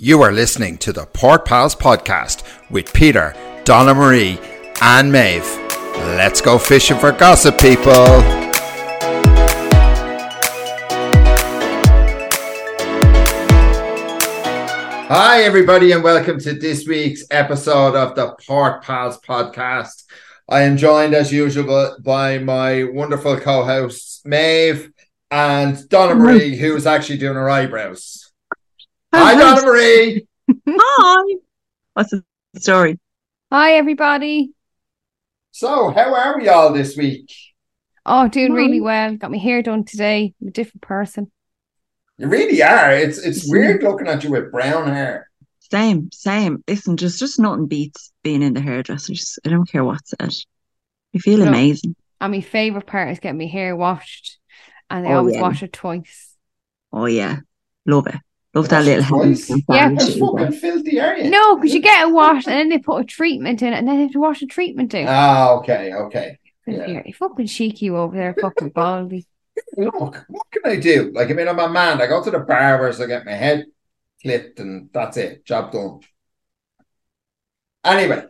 You are listening to the Port Pals podcast with Peter, Donna Marie, and Maeve. Let's go fishing for gossip, people. Hi, everybody, and welcome to this week's episode of the Port Pals podcast. I am joined, as usual, by my wonderful co hosts, Maeve and Donna Marie, who is actually doing her eyebrows. Hi, Donna Marie. Hi. What's the story? Hi, everybody. So, how are we all this week? Oh, doing really well. Got my hair done today. I'm a different person. You really are. It's it's weird looking at you with brown hair. Same, same. Listen, just just nothing beats being in the hairdressers. I don't care what's said. You feel No. amazing. And my favourite part is getting my hair washed. And they Oh, always yeah. wash it twice. Oh yeah, love it. Love that it little twice? hand Yeah. massage How as well. fucking filthy are you? No, because you get it washed and then they put a treatment in it and then they have to wash the treatment out. Ah, okay, okay. yeah. You're fucking cheeky you over there, fucking baldy. Look, what can I do? Like, I mean, I'm a man. I go to the barbers, I get my head clipped, and that's it. Job done. Anyway,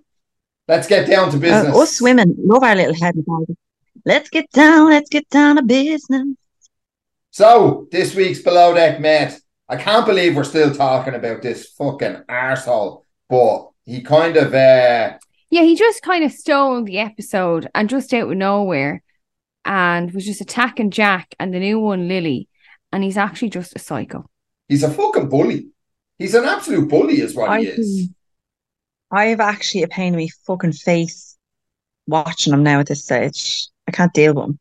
let's get down to business. Uh, us women love our little head massage. Let's get down. Let's get down to business. So, this week's Below Deck Med. I can't believe we're still talking about this fucking arsehole, but he kind of, uh, Yeah, he just kind of stole the episode and just out of nowhere and was just attacking Jack and the new one, Lily. And he's actually just a psycho. he's a fucking bully. He's an absolute bully, is what I he is. I have actually a pain in my fucking face watching him now at this stage. I can't deal with him.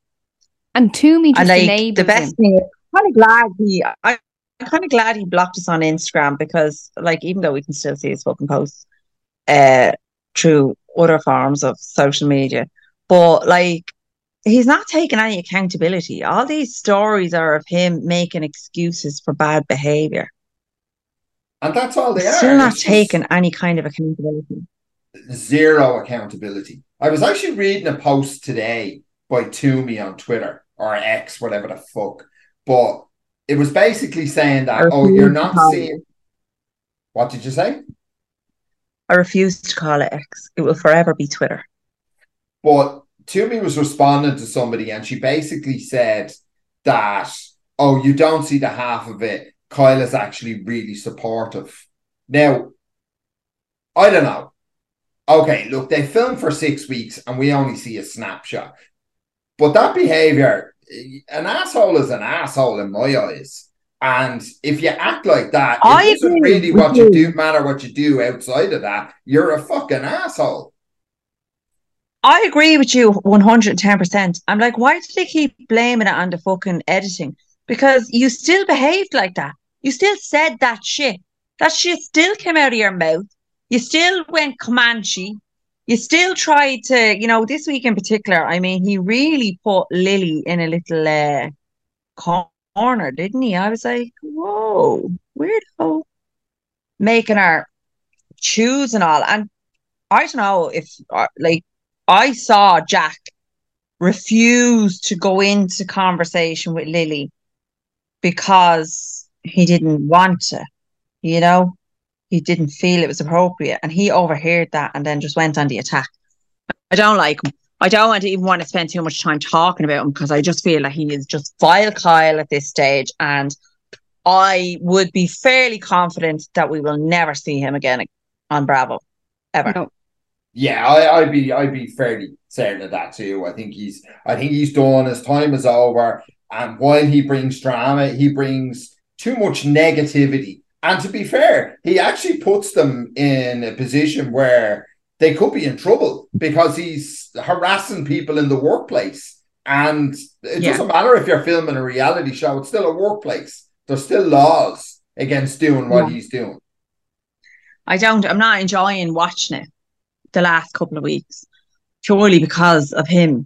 And Tumi just And like enables the him. best thing, I'm kind of glad he. I, I'm kind of glad he blocked us on Instagram because, like, even though we can still see his fucking posts, uh, through other forms of social media, but like, he's not taking any accountability. All these stories are of him making excuses for bad behavior. And that's all they are. Still not It's taking any kind of accountability. zero accountability. I was actually reading a post today by Tumi on Twitter or X, whatever the fuck, but it was basically saying that, oh, you're not seeing. What did you say? I refuse to call it X. It will forever be Twitter. But Tumi was responding to somebody and she basically said that, oh, you don't see the half of it. Kyle is actually really supportive. Now, I don't know. Okay, look, they filmed for six weeks and we only see a snapshot. But that behavior, an asshole is an asshole in my eyes. And if you act like that, I it doesn't agree really what you you. do matter what you do outside of that. You're a fucking asshole. I agree with you 110%. I'm like, why do they keep blaming it on the fucking editing? Because you still behaved like that. You still said that shit. That shit still came out of your mouth. You still went Comanche. You still tried to, you know, this week in particular, I mean, he really put Lily in a little uh, corner, didn't he? I was like, whoa, weirdo. Making her choose and all. And I don't know if, uh, like, I saw Jack refuse to go into conversation with Lily because he didn't want to, you know, he didn't feel it was appropriate, and he overheard that and then just went on the attack. I don't like him. I don't want to even want to spend too much time talking about him because I just feel like he is just vile Kyle at this stage, and I would be fairly confident that we will never see him again on Bravo ever. No. Yeah, I, I'd be I'd be fairly certain of that too. I think he's I think he's done. His time is over. And while he brings drama, he brings too much negativity. And to be fair, he actually puts them in a position where they could be in trouble because he's harassing people in the workplace. And it Yeah. doesn't matter if you're filming a reality show, it's still a workplace. There's still laws against doing what Yeah. he's doing. I don't, I'm not enjoying watching it the last couple of weeks purely because of him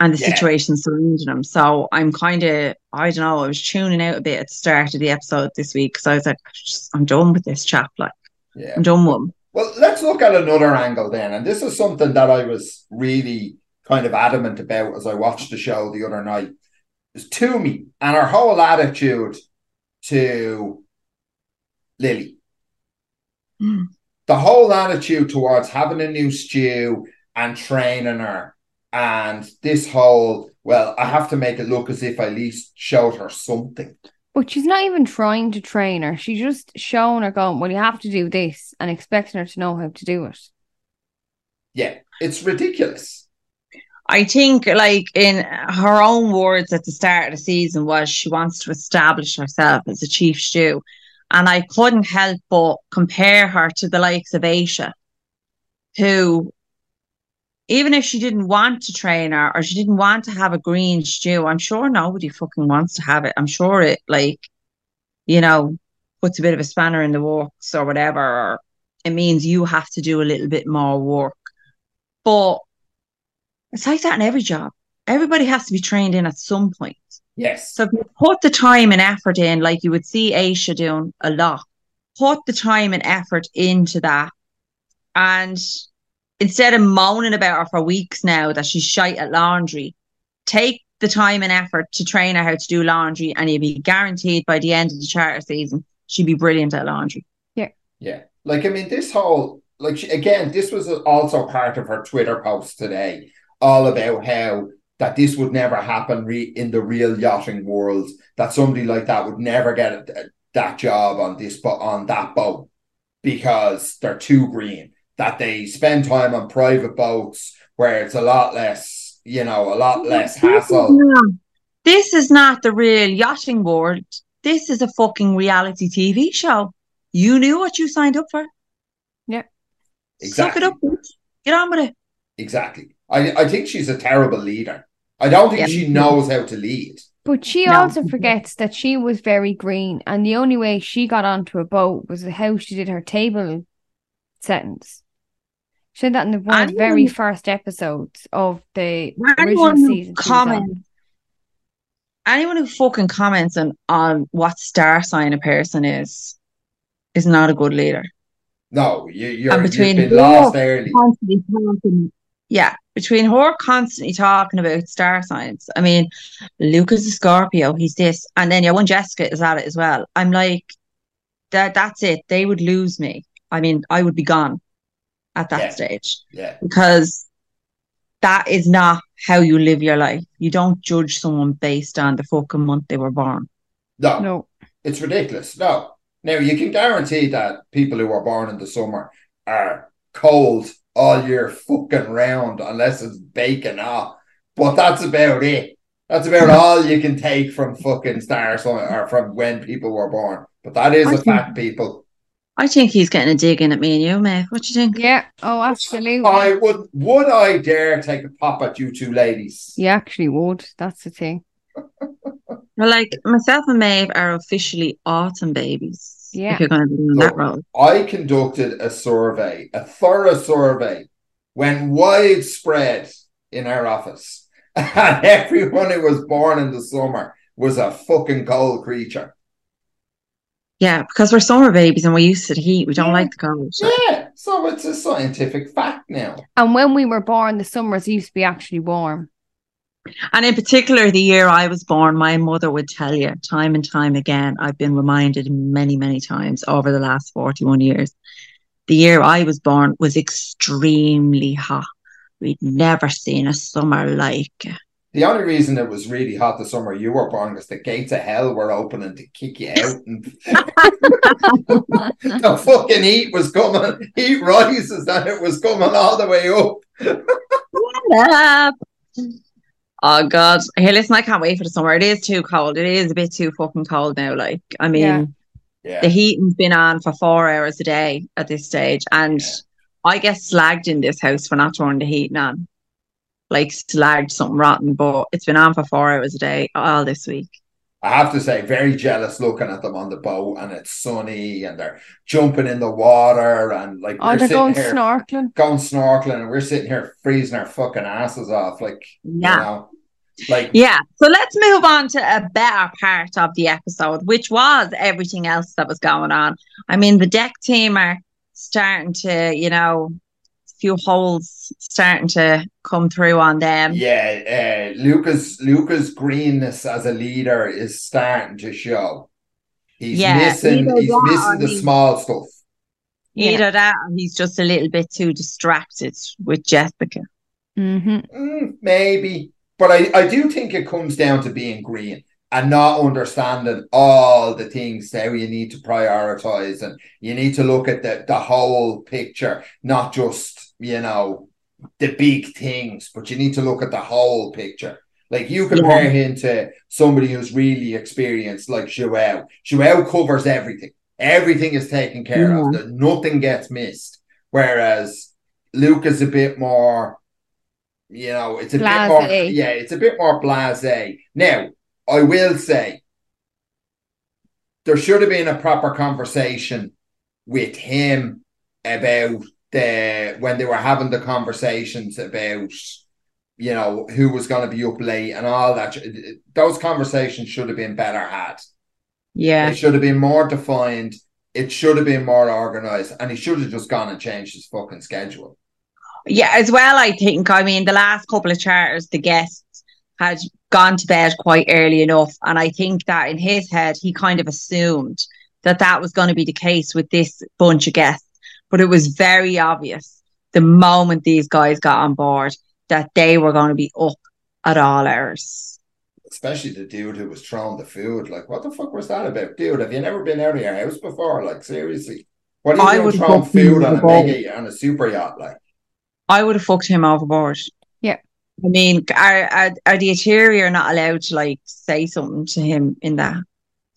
and the Yeah. situation surrounding him. So I'm kind of, I don't know, I was tuning out a bit at the start of the episode this week because I was like, I'm done with this chap. Like, Yeah. I'm done with him. Well, let's look at another angle then. And this is something that I was really kind of adamant about as I watched the show the other night. Is Tumi and her whole attitude to Lily. Mm. the whole attitude towards having a new stew and training her, and this whole well, I have to make it look as if I at least showed her something. But she's not even trying to train her. She's just showing her going, Well, you have to do this and expecting her to know how to do it. Yeah, it's ridiculous. I think, like in her own words at the start of the season, was she wants to establish herself as a chief stew, and I couldn't help but compare her to the likes of Aesha, who, even if she didn't want to train her or she didn't want to have a green stew, I'm sure nobody fucking wants to have it. I'm sure it, like, you know, puts a bit of a spanner in the works or whatever, or it means you have to do a little bit more work. But it's like that in every job. Everybody has to be trained in at some point. Yes. So if you put the time and effort in, like you would see Aesha doing a lot, put the time and effort into that. And instead of moaning about her for weeks now that she's shite at laundry, take the time and effort to train her how to do laundry, and you'll be guaranteed by the end of the charter season, she'd be brilliant at laundry. Yeah. Yeah. Like, I mean, this whole, like, she, again, this was also part of her Twitter post today, all about how that this would never happen re- in the real yachting world, that somebody like that would never get a, that job on this, but on that boat because they're too green, that they spend time on private boats where it's a lot less, you know, a lot less hassle. This is not the real yachting world. This is a fucking reality TV show. You knew what you signed up for. Yeah. Suck Exactly. it up. Get on with it. Exactly. I, I think she's a terrible leader. I don't think Yeah, she knows how to lead. But she No. also forgets that she was very green, and the only way she got onto a boat was how she did her table settings. She said that in the one of very first episodes of the original Anyone who season. she comments, anyone who fucking comments on, on what star sign a person is, is not a good leader. No, you, you're, And you've between been her- lost early. Constantly talking, yeah, between her constantly talking about star signs. I mean, Luka's a Scorpio, he's this, and then your one Jessica is at it as well. I'm like, that that's it. They would lose me. I mean, I would be gone at that Yeah. stage. Yeah. because that is not how you live your life. You don't judge someone based on the fucking month they were born. No, No. it's ridiculous. No. Now, you can guarantee that people who are born in the summer are cold all year fucking round unless it's baking off. But that's about it. That's about mm-hmm. all you can take from fucking stars or from when people were born. But that is I a think- fact, people. I think he's getting a dig in at me and you, mate. What do you think? Yeah. Oh, absolutely. I would would I dare take a pop at you two ladies? You actually would. That's the thing. Well, like myself and Maeve are officially autumn babies. Yeah. If you're going to be doing that role. I conducted a survey, a thorough survey, went widespread in our office, and everyone who was born in the summer was a fucking cold creature. Yeah, because we're summer babies and we're used to the heat. We don't Yeah. like the cold. Yeah, so it's a scientific fact now. And when we were born, the summers used to be actually warm. And in particular, the year I was born, my mother would tell you time and time again, I've been reminded many, many times over the last 41 years. The year I was born was extremely hot. We'd never seen a summer like it. The only reason it was really hot the summer you were born was the gates of hell were opening to kick you out, and the fucking heat was coming. Heat rises, and it was coming all the way up. Shut up. Oh God. Hey, listen, I can't wait for the summer. It is too cold. It is a bit too fucking cold now. Like, I mean, Yeah. Yeah, the heating's been on for four hours a day at this stage. And Yeah. I get slagged in this house for not turning the heating on. Like slagged something rotten, but it's been on for four hours a day all this week. I have to say, very jealous looking at them on the boat, and it's sunny, and they're jumping in the water, and like Oh, we're they're going here snorkeling. going snorkeling, and we're sitting here freezing our fucking asses off, like Yeah. you know, like Yeah. So let's move on to a better part of the episode, which was everything else that was going on. I mean, the deck team are starting to, you know, a few holes starting to come through on them. yeah, uh, Luka's Luka's greenness as a leader is starting to show. He's Yeah, missing. He's that missing the he- small stuff. Yeah. Either that or he's just a little bit too distracted with Jessica. hmm Mm, maybe. But I, I do think it comes down to being green and not understanding all the things how you need to prioritize and you need to look at the, the whole picture, not just, you know, the big things, but you need to look at the whole picture. Like you compare him to somebody who's really experienced, like Joel. Joel covers everything. Everything is taken care of. Mm-hmm. Yeah. That nothing gets missed. Whereas Luke is a bit more, you know, it's a bit more, yeah, it's a bit more blasé. Now, I will say, there should have been a proper conversation with him about the when they were having the conversations about you know who was going to be up late and all that. Those conversations should have been better had. Yeah. It should have been more defined. It should have been more organized, and he should have just gone and changed his fucking schedule. Yeah, as well, I think. I mean, the last couple of charters, the guests had gone to bed quite early enough. And I think that in his head, he kind of assumed that that was going to be the case with this bunch of guests. But it was very obvious the moment these guys got on board that they were going to be up at all hours. Especially the dude who was throwing the food. Like, what the fuck was that about? Dude, have you never been out of your house before? Like, seriously. What are you I doing would throwing food on a go. mega on a super yacht? Like, I would have fucked him overboard. Yeah. I mean, are, are, are the Interior not allowed to like say something to him in that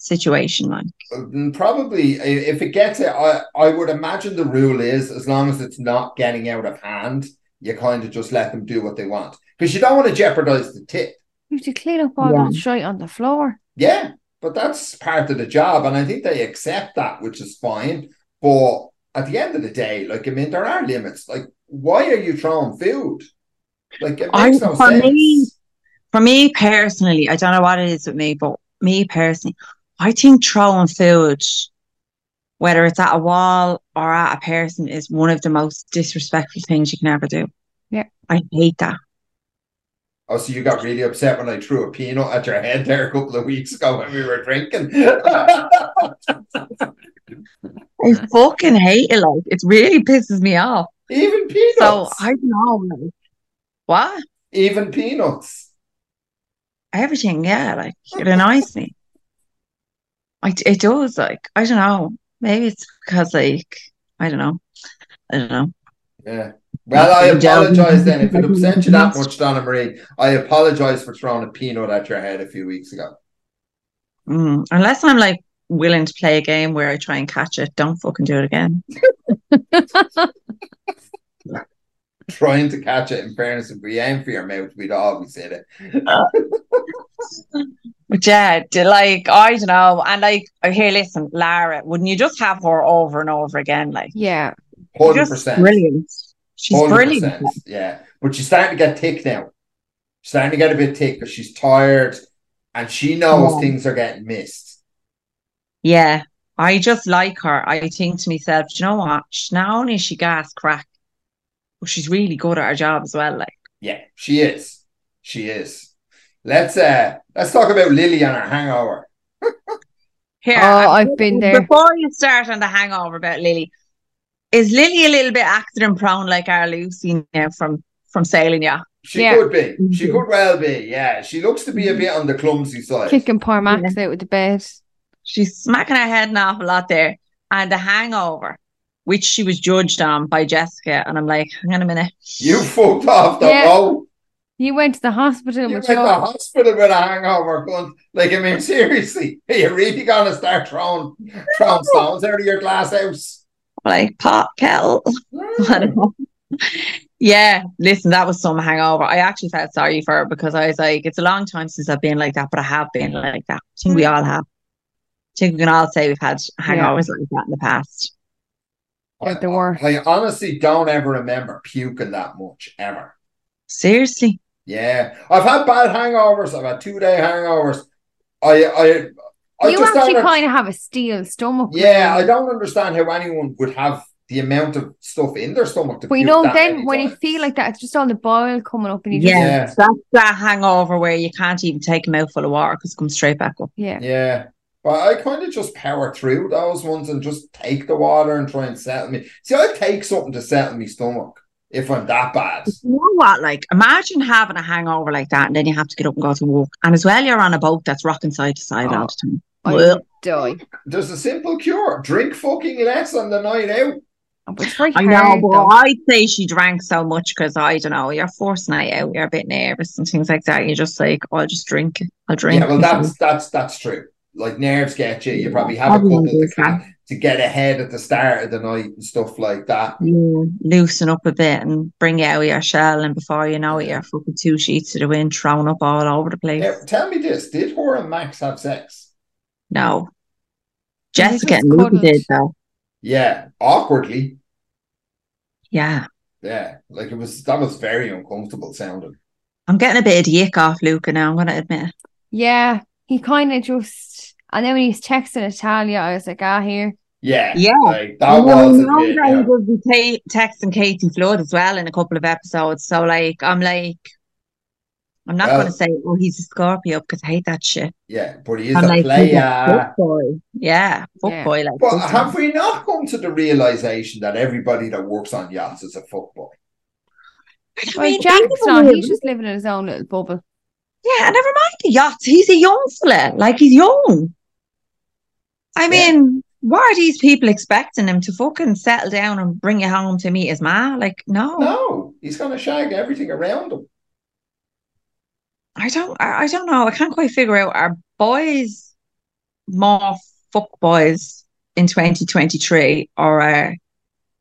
situation? Like, Mm, Probably, if it gets it, I, I would imagine the rule is as long as it's not getting out of hand, you kind of just let them do what they want because you don't want to jeopardize the tip. You have to clean up all Yeah. that shit on the floor. Yeah, but that's part of the job, and I think they accept that, which is fine. But at the end of the day, like I mean, there are limits. Like, why are you throwing food? Like, it I- no for sense. me- for me personally, I don't know what it is with me, but me personally, I think throwing food, whether it's at a wall or at a person, is one of the most disrespectful things you can ever do. Yeah. I hate that. Oh, so you got really upset when I threw a peanut at your head there a couple of weeks ago when we were drinking. I fucking hate it. Like, it really pisses me off. Even peanuts. So I don't know. Like, what? Even peanuts. Everything, yeah. Like, it annoys me. I, it does. Like, I don't know. Maybe it's because, like, I don't know. I don't know. Yeah. Well, I apologize then. If it upset you that much, Donna Marie, I apologize for throwing a peanut at your head a few weeks ago. Mm, unless I'm like willing to play a game where I try and catch it, don't fucking do it again. Trying to catch it, in fairness, if we aim for your mouth, we'd always hit it. But yeah, like I don't know, and like here, listen, Lara, wouldn't you just have her over and over again? Like, Yeah. 100%. brilliant. She's 100%, brilliant. Yeah. But she's starting to get thick now. She's starting to get a bit thick because she's tired and she knows Yeah. things are getting missed. Yeah, I just like her. I think to myself, do you know what? She, not only is she gas crack, but she's really good at her job as well. Like, Yeah, she is. She is. Let's uh let's talk about Lily and her hangover. here, Oh, I- I've been there. Before you start on the hangover about Lily, is Lily a little bit accident prone like our Lucy now from from sailing yacht? She Yeah. could be. She Mhm. could well be. Yeah, she looks to be a bit on the clumsy side. Kicking poor Max out with the bed. She's smacking her head an awful lot there. And the hangover, which she was judged on by Jessica. And I'm like, hang on a minute. You fucked off the Yeah. road. You went to the hospital You with went to your hospital with a hangover. Going, like, I mean, seriously, are you really gonna start throwing throwing stones out of your glass house? Like, pot kettle. Mm. I don't know. Yeah, listen, that was some hangover. I actually felt sorry for her because I was like, it's a long time since I've been like that, but I have been like that. I think we mm. all have. I think we can all say we've had hangovers like that in the past. Yeah, there were. I honestly don't ever remember puking that much ever. Seriously. Yeah, I've had bad hangovers. I've had two day hangovers. I I I you just actually don't. kind of have a steel stomach. yeah, I don't understand how anyone would have the amount of stuff in their stomach. To But you know, that then many when you feel like that, it's just all the boil coming up, and you just Yeah. Yeah. That's that hangover where you can't even take a mouthful of water because it comes straight back up. yeah. yeah, But I kind of just power through those ones and just take the water and try and settle me. See, I take something to settle me stomach if I'm that bad. You know what? Like, imagine having a hangover like that, and then you have to get up and go to work, and as well, you're on a boat that's rocking side to side Oh, all the time. I Well, would die. There's a simple cure: drink fucking less on the night out. Oh, but it's very I know, but though. I'd say she drank so much because I don't know, you're forced night out, you're a bit nervous and things like that. You're just like, oh, I'll just drink. I'll drink. Yeah, well, that's that's that's true. Like nerves get you. You probably have a Everyone couple to, does that. ca- to get ahead at the start of the night and stuff like that. Yeah, loosen up a bit and bring you out of your shell, and before you know it, you're fucking two sheets to the wind, thrown up all over the place. Now, tell me this: Did her and Max have sex? No. Jessica just and Luka did though. Yeah, awkwardly. Yeah. Yeah, like it was. That was very uncomfortable sounding. I'm getting a bit of the ick off Luka now, I'm gonna admit. Yeah, he kind of just. And then when he's texting Natalya, I was like, ah, here. Yeah, Yeah. like that You know, was we know bit. that he Yeah, does be ta- texting Katie Flood as well in a couple of episodes. So like I'm like I'm not Well- gonna say, oh, he's a Scorpio because I hate that shit. yeah, but he is I'm a like, he's a player. boy. Yeah, fuck Yeah. boy like But have one. we not come to the realization that everybody that works on yachts is a fuckboy? I Well, mean, Jack's even not. He's just living in his own little bubble. Yeah, and never mind the yachts. He's a young fella. Like he's young. I Yeah. mean, what are these people expecting him to fucking settle down and bring you home to meet his ma? Like, no, No, he's gonna shag everything around him. I don't. I, I don't know. I can't quite figure out. Are boys more fuck boys in 2023, or are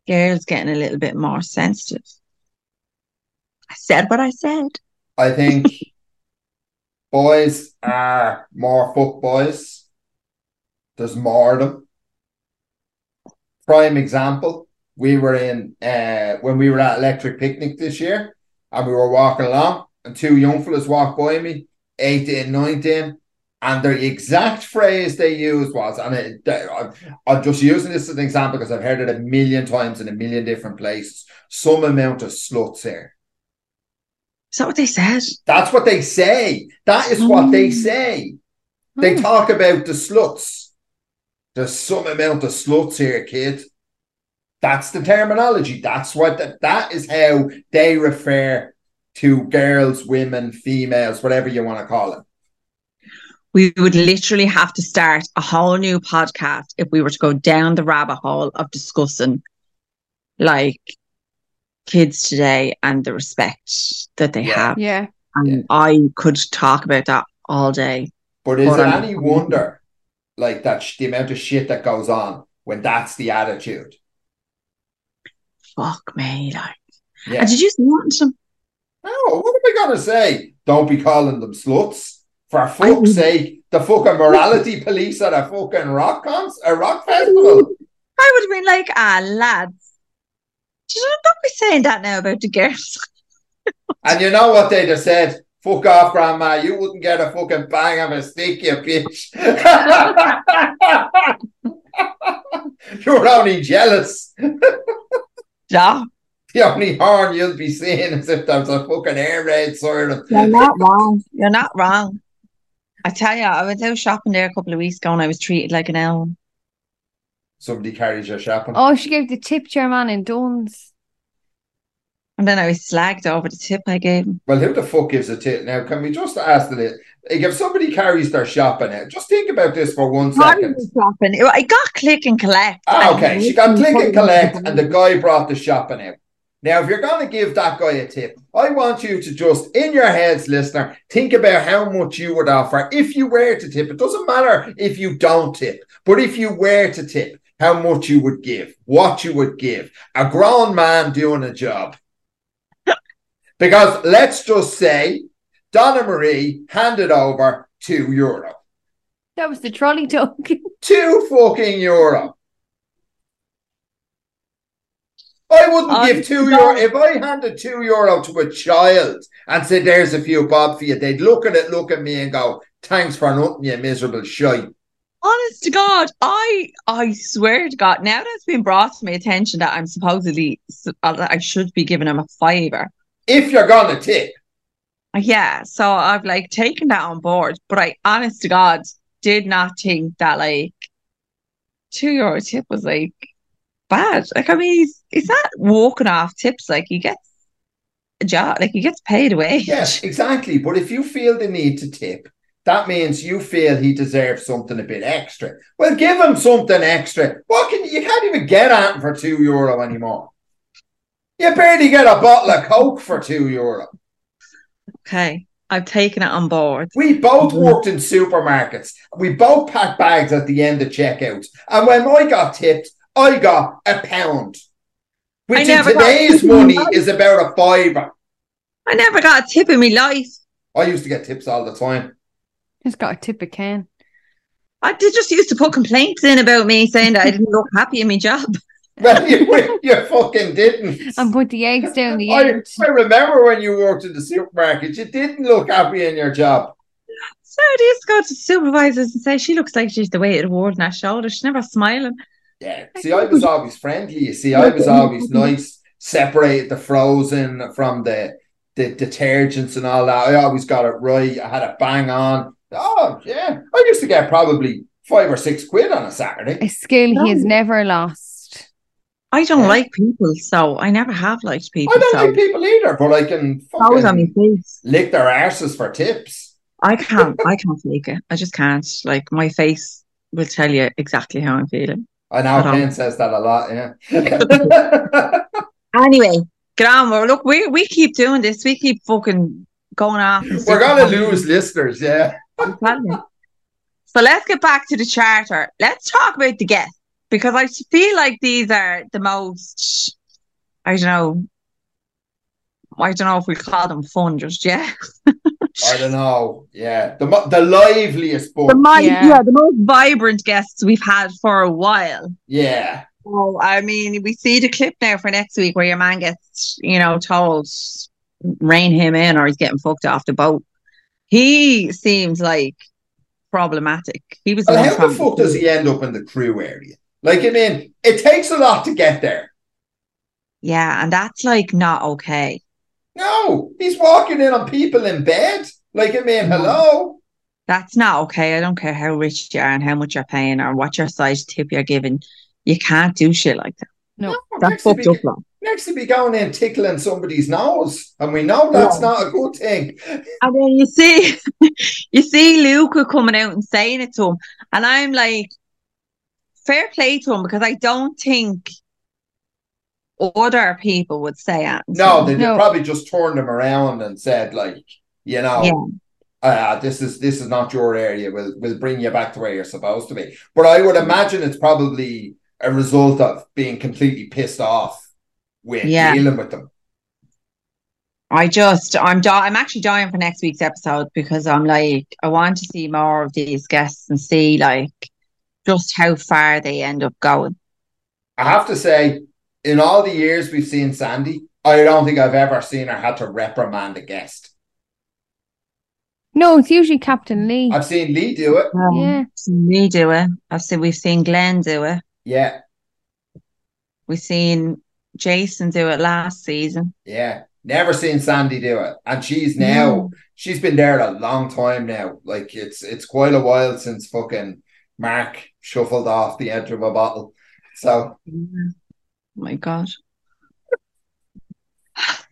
girls getting a little bit more sensitive? I said what I said. I think boys are more fuck boys. There's more of them. Prime example, we were in uh when we were at Electric Picnic this year and we were walking along and two young fellas walked by me, 18, 19, and the exact phrase they used was, and it, I'm, I'm just using this as an example because I've heard it a million times in a million different places. Some amount of sluts here. Is that what they said? That's what they say. That is what they say. They Hmm. talk about the sluts. There's some amount of sluts here, kid. That's the terminology. That's what that, that is how they refer to girls, women, females, whatever you want to call it. We would literally have to start a whole new podcast if we were to go down the rabbit hole of discussing like kids today and the respect that they Yeah. have. Yeah. And Yeah. I could talk about that all day. But is But it I'm- any wonder, like that, sh- the amount of shit that goes on when that's the attitude? Fuck me, like. Yeah. And did you want them? No, what am I gonna say? Don't be calling them sluts. For fuck's sake, the fucking morality police at a fucking rock cons a rock festival. I would have been like, ah, lads. You don't be saying that now about the girls. And you know what they'd have said? Fuck off, grandma. You wouldn't get a fucking bang of a stick, you bitch. You're only jealous. Yeah, The only horn you'll be seeing is if there's a fucking air raid sort of. you're not wrong. You're not wrong. I tell you, I was out shopping there a couple of weeks ago and I was treated like an elm. Somebody carries your shopping. Oh, she gave the tip to your man in Dunnes. And then I was slagged over the tip I gave him. Well, who the fuck gives a tip Now, can we just ask that? Like, if somebody carries their shopping out, just think about this for one second. I shopping. I got click and collect. Ah, okay, he she got click and it collect, and the guy brought the shopping out. Now, if you're going to give that guy a tip, I want you to just, in your heads, listener, think about how much you would offer if you were to tip. It doesn't matter if you don't tip, but if you were to tip, how much you would give, what you would give. A grown man doing a job. Because let's just say Donna Marie handed over two euro. That was the trolley token. Two fucking euro. I wouldn't give two euro. If I handed two euro to a child and said, there's a few bob for you, they'd look at it, look at me and go, thanks for nothing, you miserable shite. Honest to God, I I swear to God, now that it's been brought to my attention that I'm supposedly I should be giving him a fiver. If you're going to tip, Yeah, so I've like taken that on board, but I honest to God, did not think that like two euro tip was like bad. Like I mean, he's he's not walking off tips. Like he gets a job. Like he gets paid away. Yes, exactly. But if you feel the need to tip, that means you feel he deserves something a bit extra. Well, give him something extra. What can you can't even get at him for two euro anymore. You barely get a bottle of Coke for two euro. Okay, I've taken it on board. We both worked in supermarkets. We both packed bags at the end of checkouts. And when I got tipped, I got a pound. Which in never got today's money is about a fiver. I never got a tip in my life. I used to get tips all the time. Just got a tip of can. I did just used to put complaints in about me saying that I didn't look happy in my job. Well, you, you fucking didn't. And put the eggs down the I, end. I remember when you worked in the supermarket, you didn't look happy in your job. So I used to go to supervisors and say she looks like she's the weight of the world on her shoulder. She's never smiling. Yeah. See, I was always friendly. You see, I was always nice, separated the frozen from the the detergents and all that. I always got it right. I had it bang on. Oh, yeah. I used to get probably five or six quid on a Saturday. A skill he has never lost. I don't Yeah. like people, so I never have liked people. I don't so like people either, but I can always on my face. lick their asses for tips. I can't. I can't fake it. I just can't. Like my face will tell you exactly how I'm feeling. I know I don't- um, says that a lot, yeah. Anyway, get on. Well, look, we we keep doing this. We keep fucking going off. We're gonna lose listeners, yeah. I'm telling you. So let's get back to the charter. Let's talk about the guests because I feel like these are the most. I don't know. I don't know if we call them fun just yet. I don't know. Yeah. The the liveliest book. The mi- Yeah. yeah, the most vibrant guests we've had for a while. yeah. Well, I mean, we see the clip now for next week where your man gets, you know, told rein him in or he's getting fucked off the boat. He seems like problematic. He was the Well, one how the fuck does he end up in the crew area? Like, I mean, it takes a lot to get there. Yeah, and that's like not okay. No, he's walking in on people in bed. Like, I mean, hello. That's not okay. I don't care how rich you are and how much you're paying or what your size tip you're giving. You can't do shit like that. No. That's next, to fucked be, up, man. next to be going in tickling somebody's nose, and we know that's Yeah. not a good thing. And then you see, you see Luka coming out and saying it to him, and I'm like, fair play to him because I don't think other people would say it. No, they No. probably just turned him around and said, like, you know, Yeah. uh, this is this is not your area. We'll we'll bring you back to where you're supposed to be. But I would imagine it's probably a result of being completely pissed off with Yeah. dealing with them. I just, I'm, di- I'm actually dying for next week's episode because I'm like, I want to see more of these guests and see like just how far they end up going. I have to say, in all the years we've seen Sandy, I don't think I've ever seen her had to reprimand a guest. No, it's usually Captain Lee. I've seen Lee do it. Um, Yeah. seen me do it. I've seen, we've seen Glenn do it. Yeah, We've seen Jason do it last season. yeah. Never seen Sandy do it. And she's now No. she's been there a long time now. Like it's it's quite a while since fucking Mark shuffled off the edge of a bottle. So Oh my God.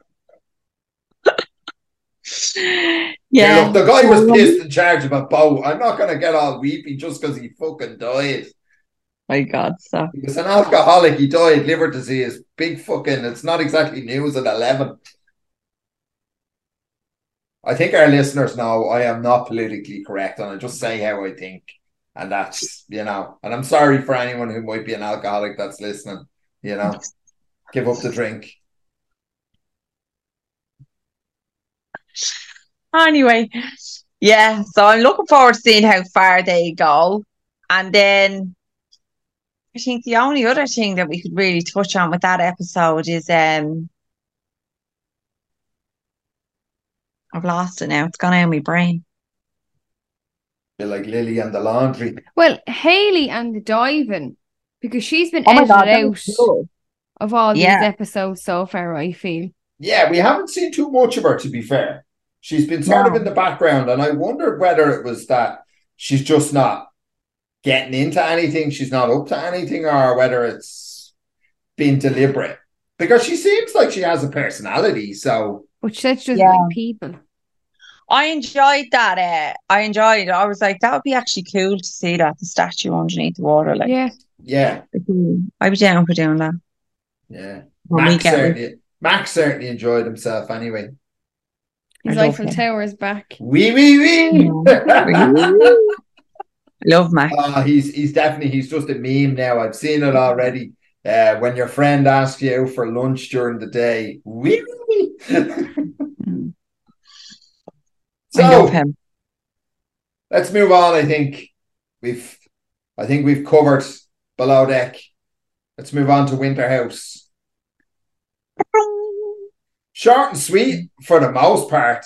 yeah, look, the guy was um, pissed in charge of a boat. I'm not gonna get all weepy just because he fucking died. My God, so He was an alcoholic, he died, liver disease, big fucking it's not exactly news at eleven. I think our listeners know I am not politically correct and I just say how I think. And that's, you know, and I'm sorry for anyone who might be an alcoholic that's listening, you know, give up the drink. anyway, yeah. So I'm looking forward to seeing how far they go. And then I think the only other thing that we could really touch on with that episode is um I've lost it now. It's gone out of my brain. Be like Lily and the laundry. Well, Haley and the diving, because she's been Oh edited God, out was good. of all these episodes so far, I feel. Yeah, we haven't seen too much of her, to be fair. She's been sort of in the background, and I wondered whether it was that she's just not getting into anything, she's not up to anything, or whether it's been deliberate. Because she seems like she has a personality, so Which that's just Yeah. like people. I enjoyed that. Uh, I enjoyed it. I was like, that would be actually cool to see that the statue underneath the water. Like, Yeah. yeah, I'd be down for doing that. yeah. When Max certainly, Max certainly enjoyed himself anyway. His I love Eiffel him. Tower's back. Wee wee wee. Love Mac. Uh, he's he's definitely he's just a meme now. I've seen it already. Uh, when your friend asks you out for lunch during the day, wee wee. Mm. So I love him. let's move on. I think we've I think we've covered below deck. Let's move on to Winter House. Short and sweet for the most part.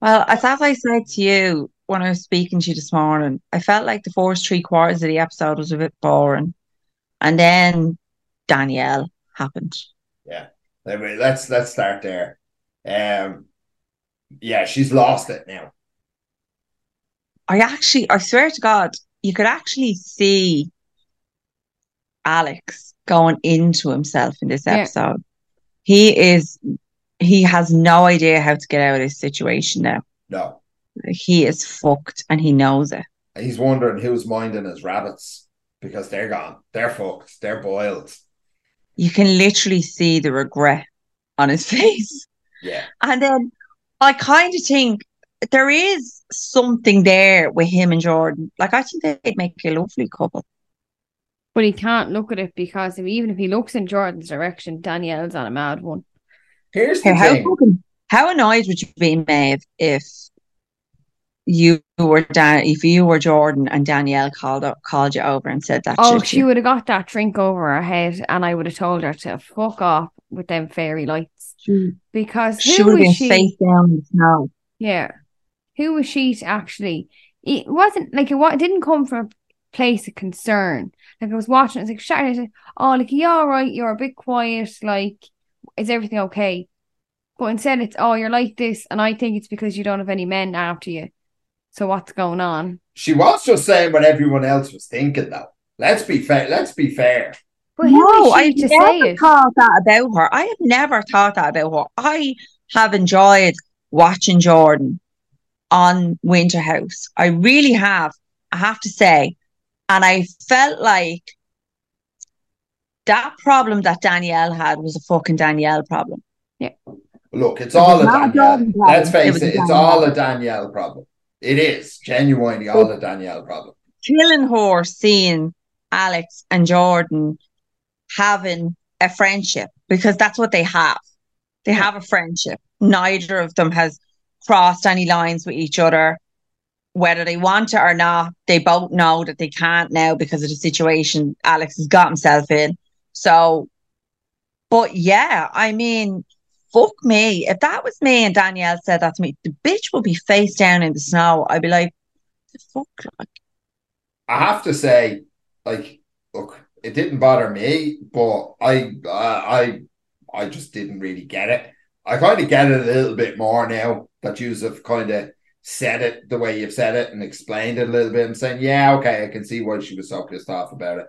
Well, as as I said to you when I was speaking to you this morning, I felt like the first three quarters of the episode was a bit boring. And then Danielle happened. Yeah, let's let's start there. Um, yeah, she's lost it now. I actually, I swear to God, you could actually see Alex going into himself in this Yeah. episode. He is, he has no idea how to get out of this situation now. No, He is fucked and he knows it. he's wondering who's minding his rabbits because they're gone. They're fucked. They're boiled. You can literally see the regret on his face. Yeah, And then I kind of think there is something there with him and Jordan. Like, I think they'd make a lovely couple. But he can't look at it because if, even if he looks in Jordan's direction, Danielle's on a mad one. here's the How, how, thing. how annoyed would you be, Maeve, if you were Dan, if you were Jordan and Danielle called up, called you over and said that Oh, she you? would have got that drink over her head, and I would have told her to fuck off with them fairy lights. She, Because she who would have was been she? face down in the snow. Yeah, who was she to actually? It wasn't like it, wa- it didn't come from a place of concern. Like I was watching, it was like, shut I said, "Oh, like you're all right? You're a bit quiet. Like, is everything okay?" But instead, it's, "Oh, you're like this," and I think it's because you don't have any men after you. So what's going on? She was just saying what everyone else was thinking, though. Let's be fair. Let's be fair. But who No, I've to never it? thought that about her. I have never thought that about her. I have enjoyed watching Jordan on Winter House. I really have. I have to say. And I felt like that problem that Danielle had was a fucking Danielle problem. Yeah. Look, it's It all a not a Danielle. Problem. Let's face was it, it's Danielle. all a Danielle problem. It is genuinely all a Danielle problem. killing horse seeing Alex and Jordan having a friendship because that's what they have. They have a friendship. Neither of them has crossed any lines with each other. Whether they want it or not, they both know that they can't now because of the situation Alex has got himself in. So, but yeah, I mean, fuck me. If that was me and Danielle said that to me, the bitch would be face down in the snow. I'd be like, the fuck? Like, I have to say, like, look, it didn't bother me, but I, uh, I, I just didn't really get it. I kind of get it a little bit more now that you have kind of said it the way you've said it and explained it a little bit and saying, yeah, okay, I can see why she was so pissed off about it.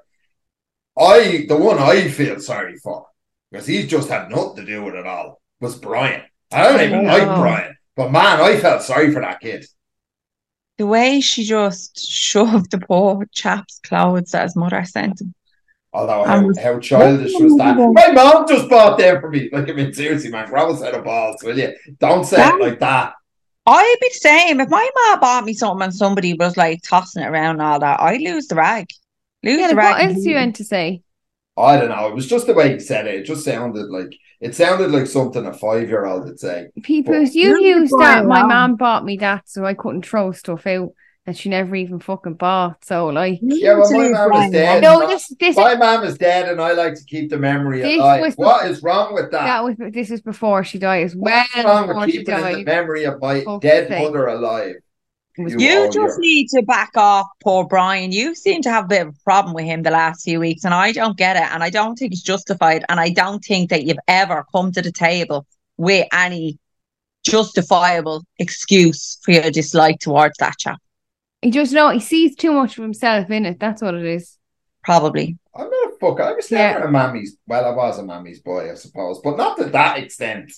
I, the one I feel sorry for, because he's just had nothing to do with it all, was Brian. I don't even like. Brian, but man, I felt sorry for that kid. the way she just shoved the poor chap's clothes that his mother sent him. Although how, was- how childish was that? My mom just bought them for me. Like I mean, seriously, man, grow a set of balls, will you? Don't say That- it like that. I'd be the same. If my mom bought me something and somebody was like tossing it around and all that, I'd lose the rag. Lose Yeah, the rag. what else you completely. meant to say? I don't know. It was just the way he said it. It just sounded like it sounded like something a five year old would say. People, But- you Really used that. My mom bought me that, so I couldn't throw stuff out that she never even fucking bought. So like, Yeah, well, my mom was dead. no, this this My mom is dead, and I like to keep the memory alive. was- What is wrong with that? that was this was before she died. As well What's wrong with keeping the memory of my Fuck's dead sake. mother alive? You You just your- need to back off poor Brian. You seem to have a bit of a problem with him the last few weeks, and I don't get it. And I don't think it's justified. And I don't think that you've ever come to the table with any justifiable excuse for your dislike towards that chap. He just know he sees too much of himself in it. That's what it is. Probably. I'm not a fuck. I was Yeah. never a mammy's. Well, I was a mammy's boy, I suppose, but not to that extent.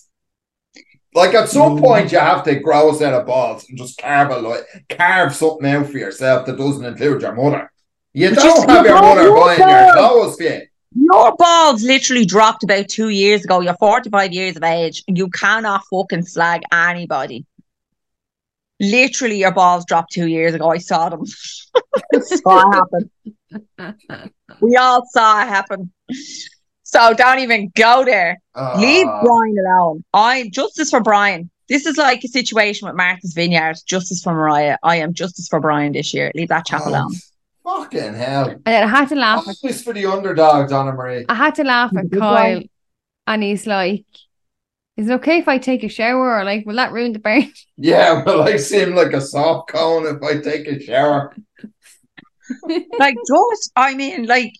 Like at some Mm. point, you have to grow a set of balls and just carve a like carve something out for yourself that doesn't include your mother. You But don't see, have your mother want buying your clothes for you. Your balls literally dropped about two years ago. You're 45 years of age. You cannot fucking slag anybody. Literally, your balls dropped two years ago. I saw them. saw it happen. We all saw it happen. So don't even go there. Leave Ah, Brian alone. I am justice for Brian. This is like a situation with Martha's Vineyard. Justice for Mariah. I am justice for Brian this year. Leave that chap oh, alone. Fucking hell! And then I had to laugh at Always for the underdogs, Anna Marie. I had to laugh at good Kyle and he's like, Is it okay if I take a shower or like will that ruin the burn? Yeah, well, I seem like a soft cone if I take a shower. like just I mean, like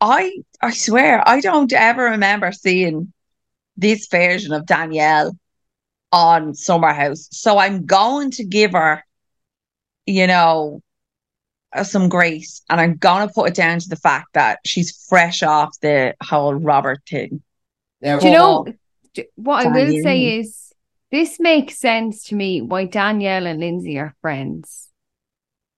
I I swear I don't ever remember seeing this version of Danielle on Summer House. So I'm going to give her, you know, uh, some grace, and I'm gonna put it down to the fact that she's fresh off the whole Robert thing. Now, Do you know D- what I will say is this makes sense to me why Danielle and Lindsay are friends.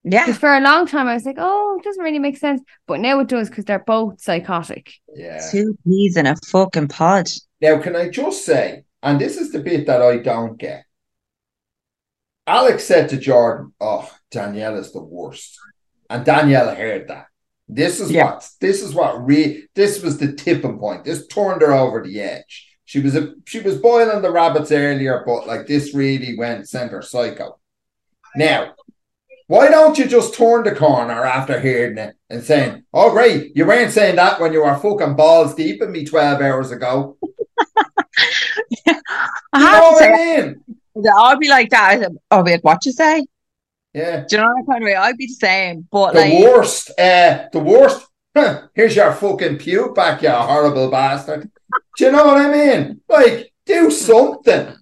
Yeah, Because for a long time I was like, oh, it doesn't really make sense. But now it does because they're both psychotic. yeah. two peas in a fucking pod. Now, can I just say, and this is the bit that I don't get. Alex said to Jordan, "Oh, Danielle is the worst," and Danielle heard that. This is Yeah. what this is what re this was the tipping point. This turned her over the edge. She was a she was boiling the rabbits earlier, but like this really went sent her psycho. Now, why don't you just turn the corner after hearing it and saying, "Oh, great, you weren't saying that when you were fucking balls deep in me twelve hours ago." I You know have to what say, I mean? I'll be like that. I said, Oh, wait, what you say? Yeah. Do you know that kind of way? I'd be the same, but The like, worst, uh, the worst. Huh, here's your fucking puke back, you horrible bastard. Do you know what I mean? Like, do something.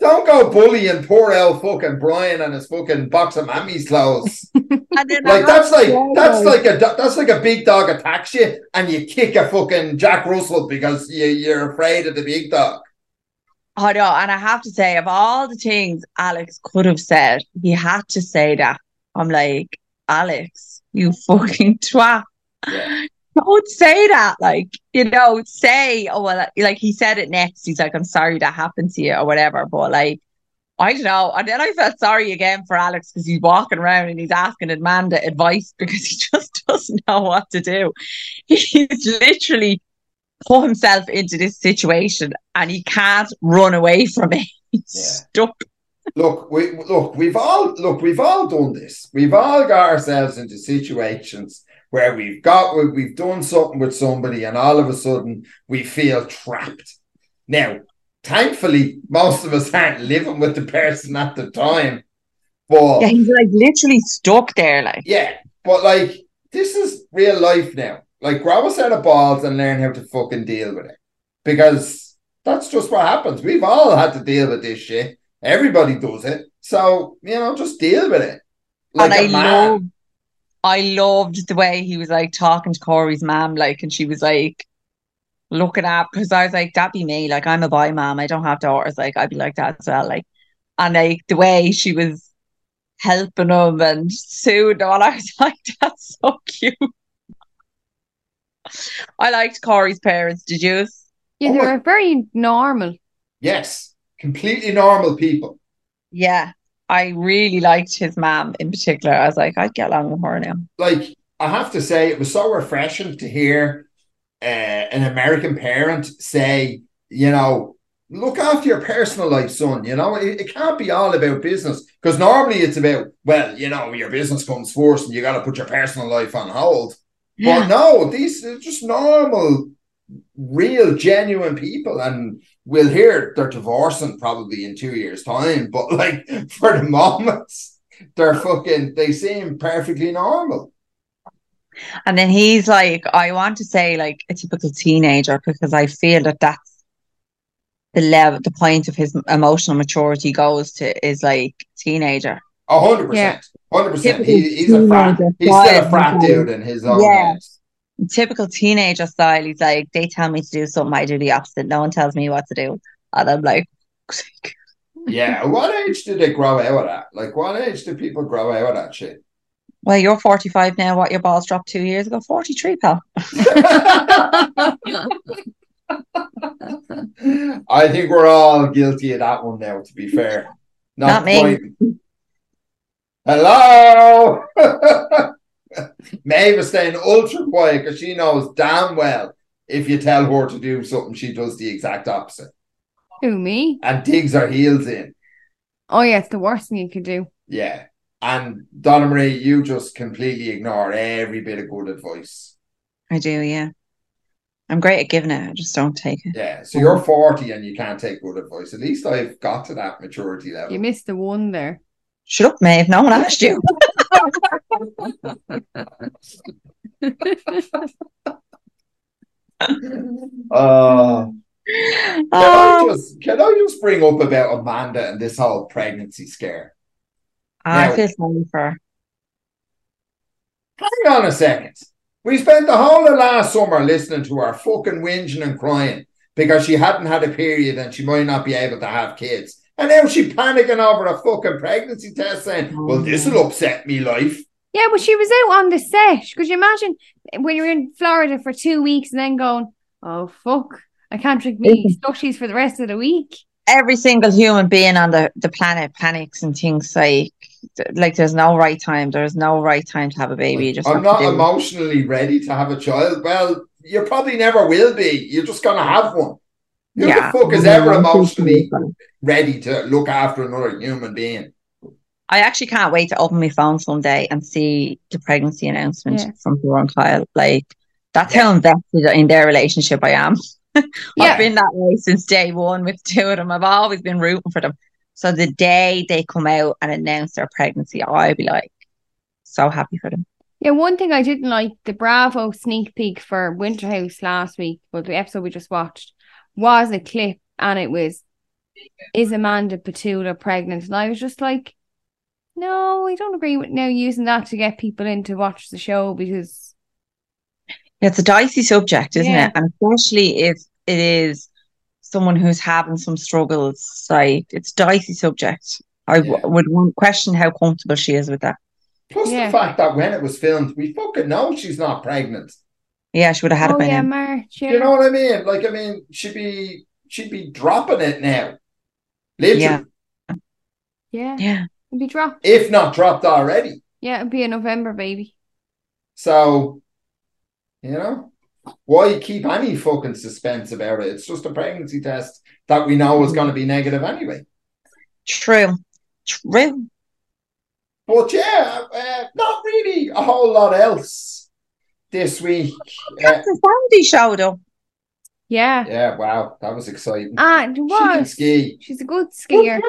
Don't go bullying poor old fucking Brian and his fucking box of mammy's clothes. Like that's like that's like a that's like a big dog attacks you and you kick a fucking Jack Russell because you you're afraid of the big dog. I know, and I have to say, of all the things Alex could have said, he had to say that. I'm like, Alex, you fucking twat. Yeah. Don't say that. Like, you know, say, oh, well, like he said it next. He's like, I'm sorry that happened to you or whatever. But like, I don't know. And then I felt sorry again for Alex because he's walking around and he's asking Amanda advice because he just doesn't know what to do. He's literally put himself into this situation and he can't run away from it. He's Yeah. stuck. Look, we look, we've all look, we've all done this. We've all got ourselves into situations where we've got we- we've done something with somebody, and all of a sudden we feel trapped. Now, thankfully, most of us aren't living with the person at the time, but Yeah, he's like literally stuck there. Like, yeah, but like this is real life now. Like grab a set of balls and learn how to fucking deal with it. Because that's just what happens. We've all had to deal with this shit. Everybody does it. So, you know, just deal with it. Like and I loved, I loved the way he was like talking to Corey's mom, like, and she was like looking at because I was like, that'd be me. Like, I'm a boy mom. I don't have daughters. Like, I'd be like that as well. Like, and like the way she was helping him and soothing him, and I was like, that's so cute. I liked Corey's parents. Did you? Yeah, Oh they were very normal. Yes. Completely normal people. Yeah, I really liked his mom in particular. I was like, I'd get along with her now. Like, I have to say, it was so refreshing to hear uh, an American parent say, you know, look after your personal life, son. You know, it, it can't be all about business because normally it's about, well, you know, your business comes first and you got to put your personal life on hold. But no, these are just normal, real, genuine people. And we'll hear they're divorcing probably in two years' time. But like for the moment, they're fucking, they seem perfectly normal. And then he's like, I want to say like a typical teenager because I feel that that's the level, the point of his emotional maturity goes to is like teenager. A hundred percent. Hundred percent. He's a frat. He's still a style. frat dude in his own Yeah. head. Typical teenager style. He's like, they tell me to do something, I do the opposite. No one tells me what to do. And I'm like, Yeah. What age did they grow out of that? Like, what age do people grow out of that shit? well, you're 45 now. What your balls dropped two years ago? 43, pal. I think we're all guilty of that one now, to be fair. Not me. quite. Hello! Maeve is staying ultra quiet because she knows damn well if you tell her to do something, she does the exact opposite Who, me? and digs her heels in. Oh, yeah, it's the worst thing you could do. Yeah. And Donna Marie, you just completely ignore every bit of good advice. I do, yeah. I'm great at giving it. I just don't take it. Yeah. So you're 40 and you can't take good advice. At least I've got to that maturity level. You missed the one there. Shut up, Maeve. No one asked you. Uh, can, I Oh, just, can I just bring up about Amanda and this whole pregnancy scare? I Now- feel sorry for her. Hang on a second. We spent the whole of last summer listening to her fucking whinging and crying because she hadn't had a period and she might not be able to have kids. And now she panicking over a fucking pregnancy test saying, oh, well, this will upset me life. Yeah, well, she was out on the set. Could you imagine when you're in Florida for two weeks and then going, oh, fuck, I can't drink me mm. slushies for the rest of the week? Every single human being on the, the planet panics and thinks like, like there's no right time. There's no right time to have a baby. You just I'm not to do it. emotionally ready to have a child. Well, you probably never will be. You're just going to have one. Who Yeah. the fuck is ever I'm emotionally ready to look after another human being? I actually can't wait to open my phone someday and see the pregnancy announcement Yeah. from Flora and Kyle. Like that's Yeah. how invested in their relationship I am. Yeah. I've been that way since day one with two of them. I've always been rooting for them. So the day they come out and announce their pregnancy, I'll be like so happy for them. Yeah, one thing I didn't like the Bravo sneak peek for Winter House last week, well, the episode we just watched, was a clip and it was, Is Amanda Batula pregnant? And I was just like, No, I don't agree with now using that to get people in to watch the show because, It's a dicey subject, isn't Yeah. it? And especially if it is someone who's having some struggles, like it's a dicey subject. I w- Yeah. would question how comfortable she is with that. Plus Yeah. the fact that when it was filmed, we fucking know she's not pregnant. Yeah, she would have had oh it by yeah, now. March, yeah. You know what I mean? Like, I mean, she'd be she'd be dropping it now, literally, Yeah. yeah, Yeah. it'd be dropped. if not dropped already. Yeah, it'd be a November baby. So, you know, why keep any fucking suspense about it? It's just a pregnancy test that we know is going to be negative anyway. True. True. But yeah, uh, not really a whole lot else this week. Uh, Captain Sandy showed up. Yeah. yeah, wow, that was exciting. And She can ski. She's a good skier.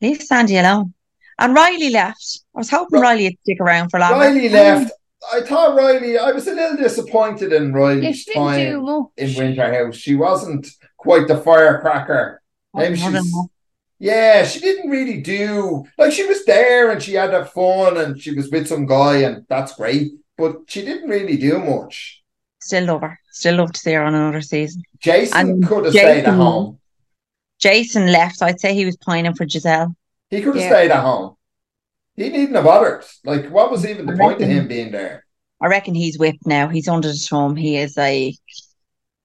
Leave Sandy alone. And Riley left. I was hoping Ri- Riley would stick around for longer. Riley left. I thought Riley, I was a little disappointed in Yeah, Riley's she didn't do time much. in Winter House. She wasn't quite the firecracker. Maybe More she's, yeah, she didn't really do like she was there and she had that fun and she was with some guy and that's great, but she didn't really do much. Still love her. Still love to see her on another season. Jason And could have stayed at Jason- home. Jason left. I'd say he was pining for Giselle. He could have Yeah. stayed at home. He needn't have bothered. Like, what was even the I point of him being there? I reckon he's whipped now. He's under the thumb. He is like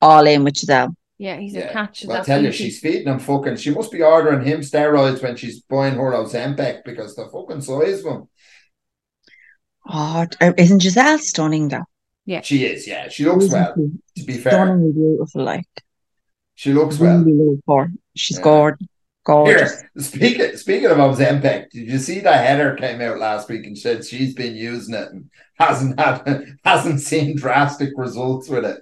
all in with Giselle. Yeah, he's a Yeah. catch. Well, I tell you, she's feeding him fucking. She must be ordering him steroids when she's buying her Ozempic because the fucking size of him. Oh, isn't Giselle stunning though? Yeah, she is, yeah. She looks well. Isn't To be she fair, Stunningly beautiful. Like she looks well. really love her. She's Yeah. gorgeous. Gorgeous. Here, speaking speaking of Ozempic, did you see that Heather came out last week and said she's been using it and hasn't had hasn't seen drastic results with it?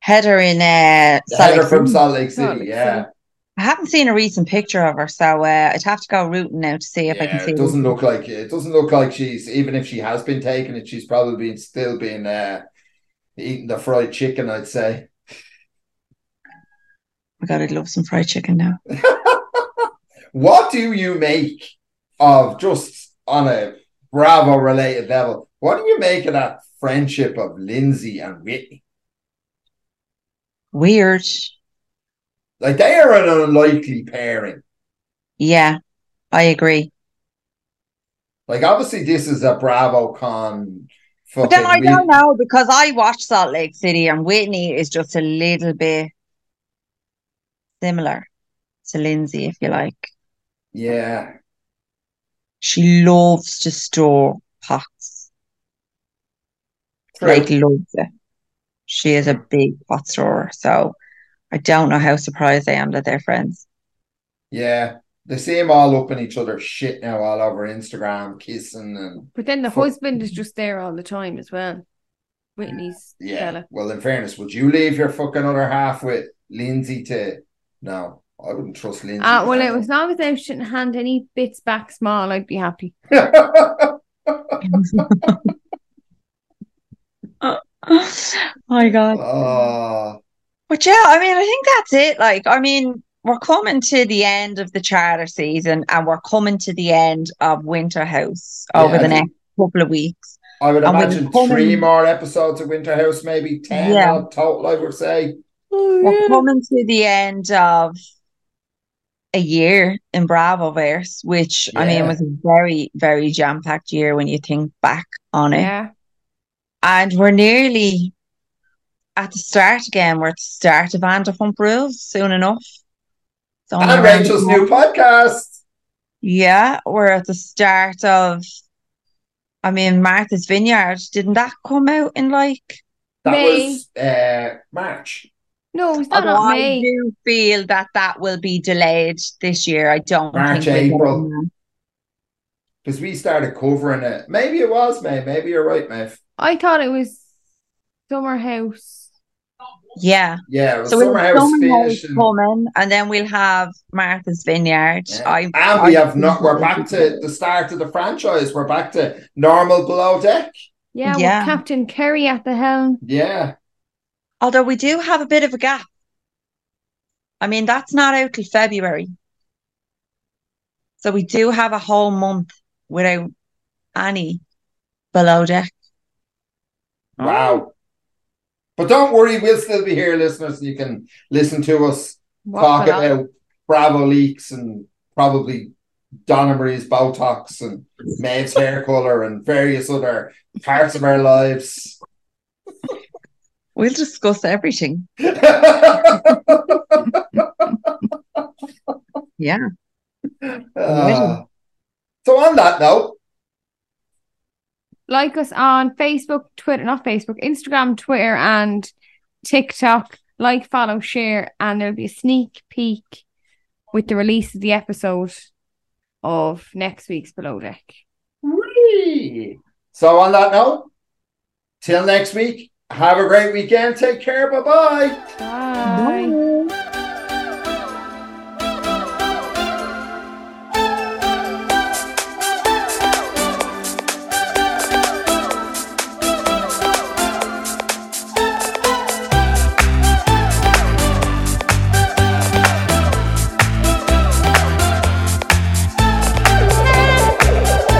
Heather in uh, The Salt Heather Lake from City. Salt Lake Salt City, Lake yeah. City. I haven't seen a recent picture of her, so uh, I'd have to go rooting now to see if I can see. it doesn't look like it doesn't look like she's even if she has been taking it, she's probably been still been uh, eating the fried chicken. I'd say. Oh my God, I'd love some fried chicken now. What do you make of just on a Bravo related level. What do you make of that friendship of Lindsay and Whitney? Weird. Like they are an unlikely pairing. Yeah, I agree. Like obviously this is a Bravo con. But then I don't know because I watched Salt Lake City and Whitney is just a little bit similar to Lindsay, if you like. Yeah, She loves to store pots, true. like loves it. She is a big pot storer, so I don't know how surprised I am that they're friends. yeah. They see seem all up in each other's shit now, all over Instagram, kissing and But then the Fuck. husband is just there all the time as well. Whitney's yeah. fella. Well, in fairness, would you leave your fucking other half with Lindsay to? No, I wouldn't trust Lindsay. Uh, well, it was as long as they shouldn't hand any bits back small, I'd be happy. My God. oh, But yeah, I mean, I think that's it. Like, I mean, we're coming to the end of the charter season and we're coming to the end of Winter House over Yeah, the next couple of weeks. I would And we're imagine coming- three more episodes of Winter House, maybe ten Yeah. total. I would say. Oh, we're coming to the end of a year in Bravoverse, which I mean was a very, very jam-packed year when you think back on it. Yeah. And we're nearly at the start again. We're at the start of Vanderpump Rules soon enough. It's And Rachel's the new podcast. Yeah, we're at the start of, I mean, Martha's Vineyard. Didn't that come out in like? That May. was uh, March. No, it's not, Although not I do feel that that will be delayed this year. I don't March, think April. Because we started covering it. Maybe it was May. Maybe you're right, Maeve. I thought it was Summer House. Yeah, Yeah, it so Summer we'll House Summer House finishing. coming, and then we'll have Martha's Vineyard. Yeah. I, and we I have not. We're back to the start of the franchise. We're back to normal below deck. Yeah, Yeah. with Captain Kerry at the helm. Yeah, Although we do have a bit of a gap. I mean, that's not out till February. So we do have a whole month without any below deck. wow. But don't worry, we'll still be here, listeners. You can listen to us talk about Bravo leaks and probably Donna Marie's Botox and Maeve's hair color and various other parts of our lives. We'll discuss everything. Yeah. Uh, so on that note, Like us on Facebook, Twitter, not Facebook, Instagram, Twitter, and TikTok. Like, follow, share, and there'll be a sneak peek with the release of the episode of next week's Below Deck. whee! so on that note, till next week, have a great weekend. Take care. Bye bye. Bye. Bye.